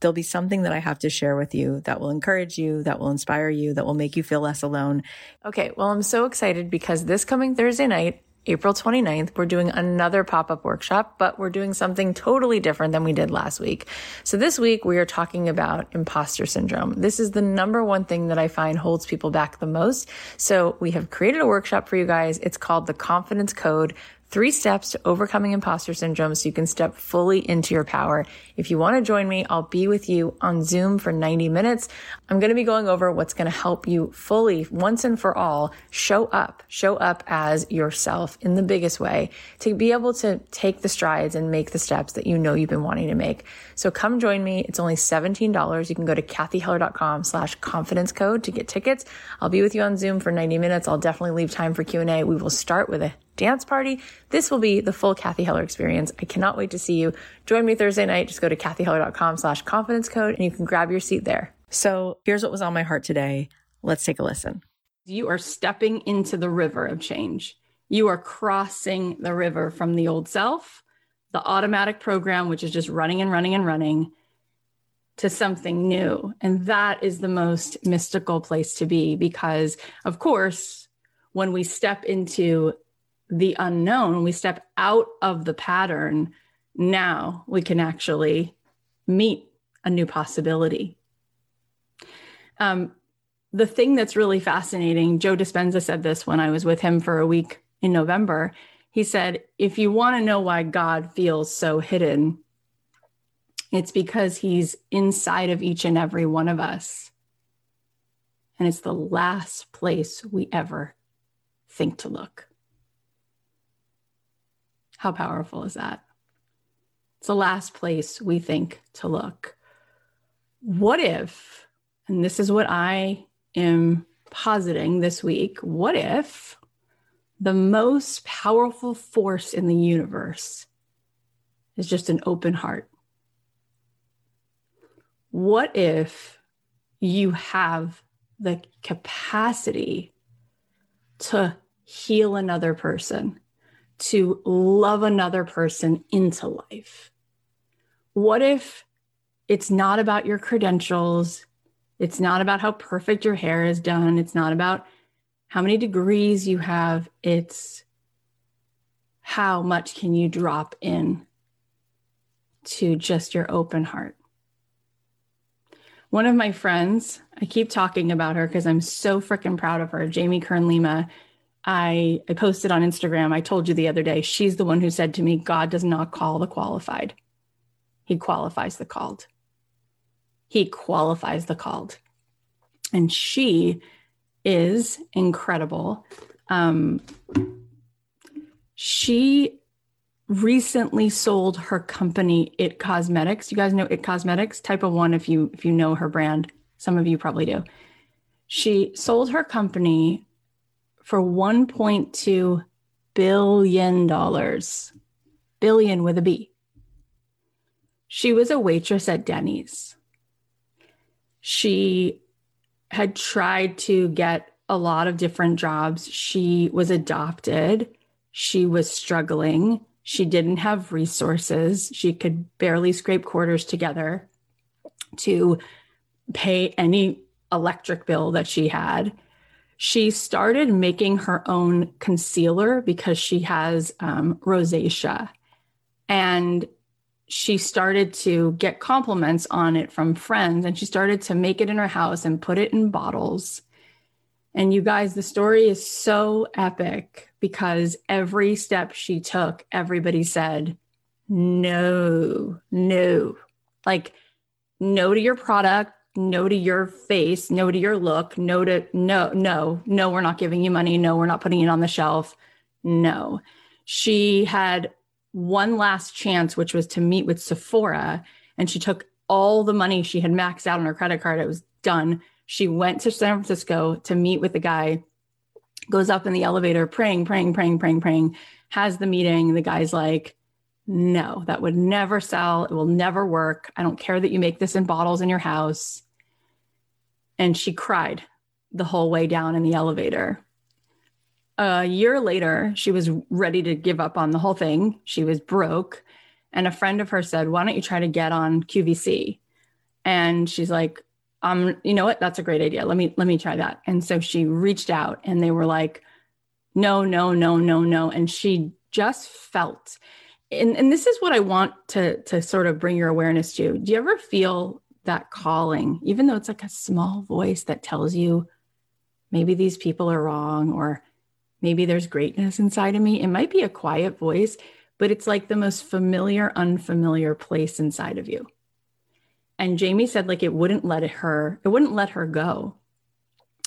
there'll be something that I have to share with you that will encourage you, that will inspire you, that will make you feel less alone. Okay, well, I'm so excited because this coming Thursday night, April 29th, we're doing another pop up workshop, but we're doing something totally different than we did last week. So this week we are talking about imposter syndrome. This is the number one thing that I find holds people back the most. So we have created a workshop for you guys. It's called the confidence code three steps to overcoming imposter syndrome so you can step fully into your power. If you want to join me, I'll be with you on Zoom for 90 minutes. I'm going to be going over what's going to help you fully, once and for all, show up, show up as yourself in the biggest way to be able to take the strides and make the steps that you know you've been wanting to make. So come join me. It's only $17. You can go to cathyheller.com slash confidence code to get tickets. I'll be with you on Zoom for 90 minutes. I'll definitely leave time for Q&A. We will start with a dance party. This will be the full Cathy Heller experience. I cannot wait to see you. Join me Thursday night. Just go to cathyheller.com slash confidence code and you can grab your seat there. So here's what was on my heart today. Let's take a listen. You are stepping into the river of change. You are crossing the river from the old self, the automatic program, which is just running and running and running, to something new. And that is the most mystical place to be because, of course, when we step into the unknown, when we step out of the pattern, now we can actually meet a new possibility. Um, the thing that's really fascinating, Joe Dispenza said this when I was with him for a week in November. He said, if you want to know why God feels so hidden, it's because he's inside of each and every one of us. And it's the last place we ever think to look. How powerful is that? It's the last place we think to look. What if, and this is what I am positing this week what if the most powerful force in the universe is just an open heart? What if you have the capacity to heal another person, to love another person into life? What if it's not about your credentials? It's not about how perfect your hair is done. It's not about how many degrees you have. It's how much can you drop in to just your open heart. One of my friends, I keep talking about her because I'm so freaking proud of her, Jamie Kern Lima. I, I posted on Instagram. I told you the other day, she's the one who said to me, God does not call the qualified, He qualifies the called. He qualifies the called. And she is incredible. Um, she recently sold her company it cosmetics you guys know it cosmetics type of one if you if you know her brand some of you probably do she sold her company for 1.2 billion dollars. Billion with a b. She was a waitress at denny's. She had tried to get a lot of different jobs. She was adopted. She was struggling. She didn't have resources. She could barely scrape quarters together to pay any electric bill that she had. She started making her own concealer because she has um, rosacea. And she started to get compliments on it from friends and she started to make it in her house and put it in bottles. And you guys, the story is so epic because every step she took, everybody said, no, no. Like, no to your product, no to your face, no to your look, no to no, no, no, we're not giving you money. No, we're not putting it on the shelf. No. She had one last chance, which was to meet with Sephora, and she took all the money she had maxed out on her credit card. It was done. She went to San Francisco to meet with the guy goes up in the elevator, praying, praying, praying, praying, praying, has the meeting. The guy's like, no, that would never sell. It will never work. I don't care that you make this in bottles in your house. And she cried the whole way down in the elevator. A year later, she was ready to give up on the whole thing. She was broke. And a friend of hers said, Why don't you try to get on QVC? And she's like, um, you know what? That's a great idea. Let me let me try that. And so she reached out and they were like, no, no, no, no, no. And she just felt and, and this is what I want to to sort of bring your awareness to. Do you ever feel that calling, even though it's like a small voice that tells you maybe these people are wrong or maybe there's greatness inside of me? It might be a quiet voice, but it's like the most familiar, unfamiliar place inside of you and Jamie said like it wouldn't let her it wouldn't let her go.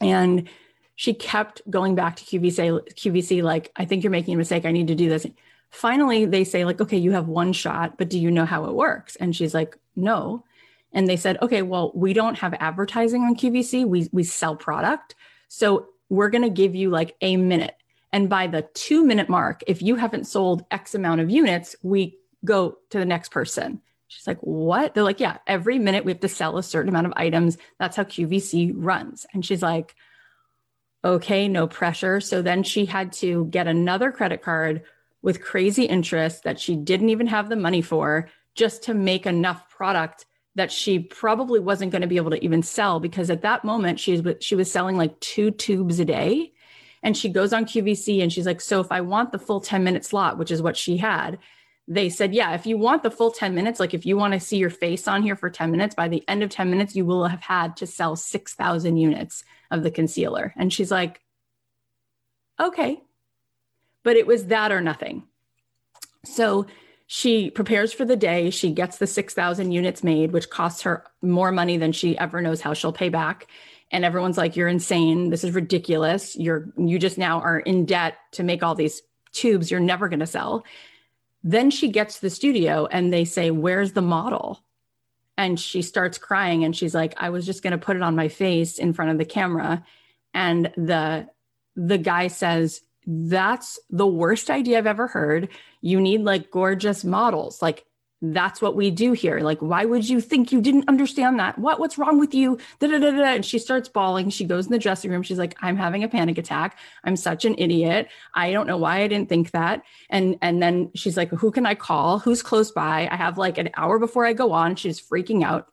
And she kept going back to QVC QVC like I think you're making a mistake. I need to do this. Finally they say like okay, you have one shot, but do you know how it works? And she's like, "No." And they said, "Okay, well, we don't have advertising on QVC. We we sell product. So we're going to give you like a minute. And by the 2 minute mark, if you haven't sold X amount of units, we go to the next person." She's like, what? They're like, yeah, every minute we have to sell a certain amount of items. That's how QVC runs. And she's like, okay, no pressure. So then she had to get another credit card with crazy interest that she didn't even have the money for just to make enough product that she probably wasn't going to be able to even sell because at that moment she was she was selling like two tubes a day and she goes on QVC and she's like so if I want the full 10 minute slot which is what she had they said, yeah, if you want the full 10 minutes, like if you want to see your face on here for 10 minutes, by the end of 10 minutes, you will have had to sell 6,000 units of the concealer. And she's like, okay. But it was that or nothing. So she prepares for the day. She gets the 6,000 units made, which costs her more money than she ever knows how she'll pay back. And everyone's like, you're insane. This is ridiculous. You're, you just now are in debt to make all these tubes you're never going to sell. Then she gets to the studio and they say, Where's the model? And she starts crying and she's like, I was just going to put it on my face in front of the camera. and the the guy says that's the worst idea i've ever heard. You need like gorgeous models. Like that's what we do here. Like why would you think you didn't understand that? What what's wrong with you? Da, da, da, da. and she starts bawling. She goes in the dressing room. She's like i'm having a panic attack. I'm such an idiot. I don't know why i didn't think that. And and then she's like who can i call? Who's close by? I have like an hour before i go on. She's freaking out.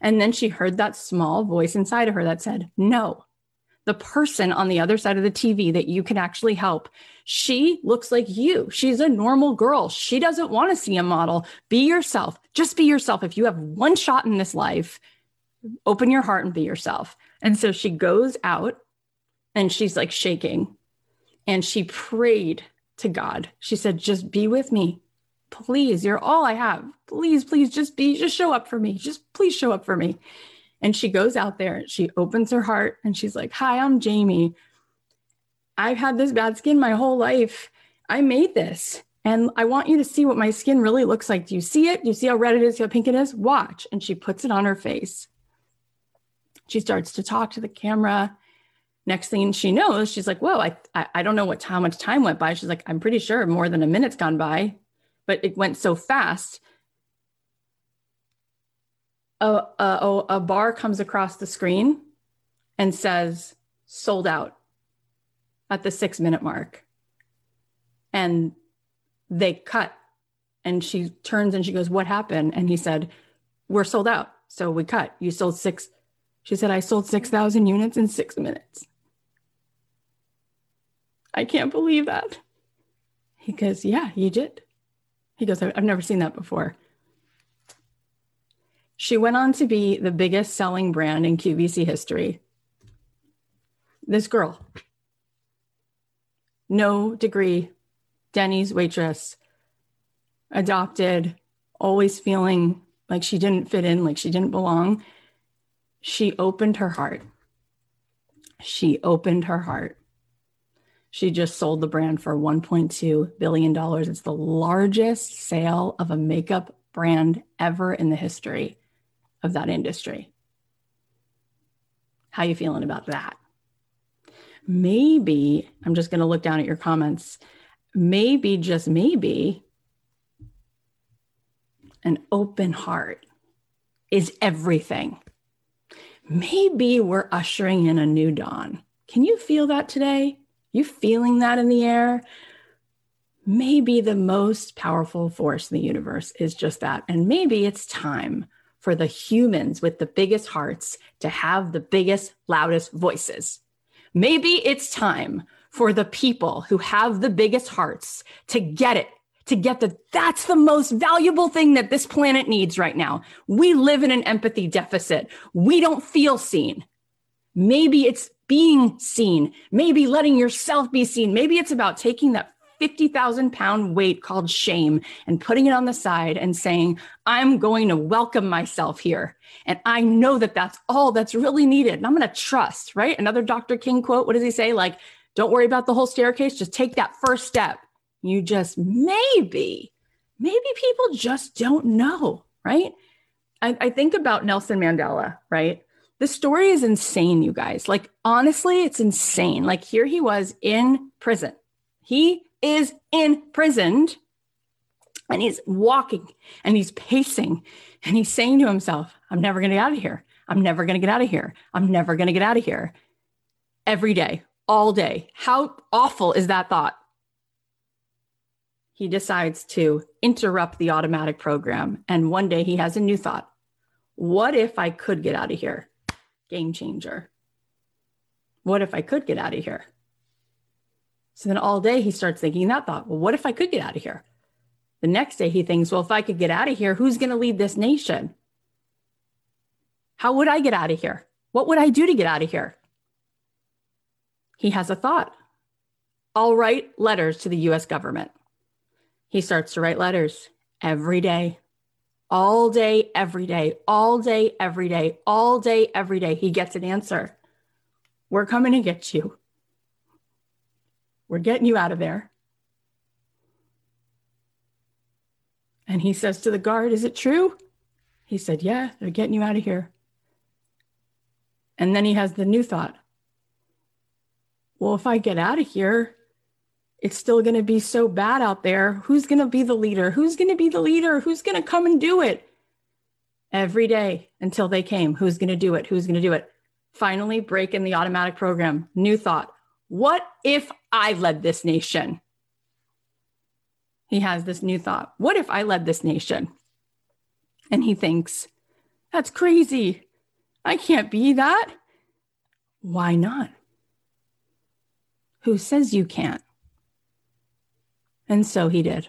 And then she heard that small voice inside of her that said no the person on the other side of the TV that you can actually help. She looks like you. She's a normal girl. She doesn't want to see a model. Be yourself. Just be yourself. If you have one shot in this life, open your heart and be yourself. And so she goes out and she's like shaking and she prayed to God. She said, Just be with me. Please, you're all I have. Please, please, just be, just show up for me. Just please show up for me. And she goes out there, she opens her heart and she's like, Hi, I'm Jamie. I've had this bad skin my whole life. I made this. And I want you to see what my skin really looks like. Do you see it? Do you see how red it is? how pink it is? Watch. And she puts it on her face. She starts to talk to the camera. Next thing she knows, she's like, Whoa, I, I, don't know what how much time went by. She's like, I'm pretty sure more than a minute's gone by, but it went so fast a, a, a bar comes across the screen and says sold out at the six minute mark. And they cut. And she turns and she goes, What happened? And he said, We're sold out. So we cut. You sold six. She said, I sold 6,000 units in six minutes. I can't believe that. He goes, Yeah, you did. He goes, I've never seen that before. She went on to be the biggest selling brand in QVC history. This girl, no degree, Denny's waitress, adopted, always feeling like she didn't fit in, like she didn't belong. She opened her heart. She opened her heart. She just sold the brand for $1.2 billion. It's the largest sale of a makeup brand ever in the history of that industry. How you feeling about that? Maybe I'm just going to look down at your comments. Maybe just maybe an open heart is everything. Maybe we're ushering in a new dawn. Can you feel that today? You feeling that in the air? Maybe the most powerful force in the universe is just that. And maybe it's time for the humans with the biggest hearts to have the biggest, loudest voices. Maybe it's time for the people who have the biggest hearts to get it, to get that that's the most valuable thing that this planet needs right now. We live in an empathy deficit. We don't feel seen. Maybe it's being seen, maybe letting yourself be seen. Maybe it's about taking that 50,000 pound weight called shame and putting it on the side and saying, I'm going to welcome myself here. And I know that that's all that's really needed. And I'm going to trust, right? Another Dr. King quote. What does he say? Like, don't worry about the whole staircase. Just take that first step. You just maybe, maybe people just don't know, right? I, I think about Nelson Mandela, right? The story is insane, you guys. Like, honestly, it's insane. Like, here he was in prison. He is imprisoned and he's walking and he's pacing and he's saying to himself, I'm never going to get out of here. I'm never going to get out of here. I'm never going to get out of here. Every day, all day. How awful is that thought? He decides to interrupt the automatic program. And one day he has a new thought What if I could get out of here? Game changer. What if I could get out of here? So then all day he starts thinking that thought, well, what if I could get out of here? The next day he thinks, well, if I could get out of here, who's going to lead this nation? How would I get out of here? What would I do to get out of here? He has a thought. I'll write letters to the US government. He starts to write letters every day, all day, every day, all day, every day, all day, every day. He gets an answer. We're coming to get you. We're getting you out of there. And he says to the guard, Is it true? He said, Yeah, they're getting you out of here. And then he has the new thought well, if I get out of here, it's still going to be so bad out there. Who's going to be the leader? Who's going to be the leader? Who's going to come and do it? Every day until they came. Who's going to do it? Who's going to do it? Finally, break in the automatic program. New thought. What if I led this nation? He has this new thought. What if I led this nation? And he thinks, that's crazy. I can't be that. Why not? Who says you can't? And so he did.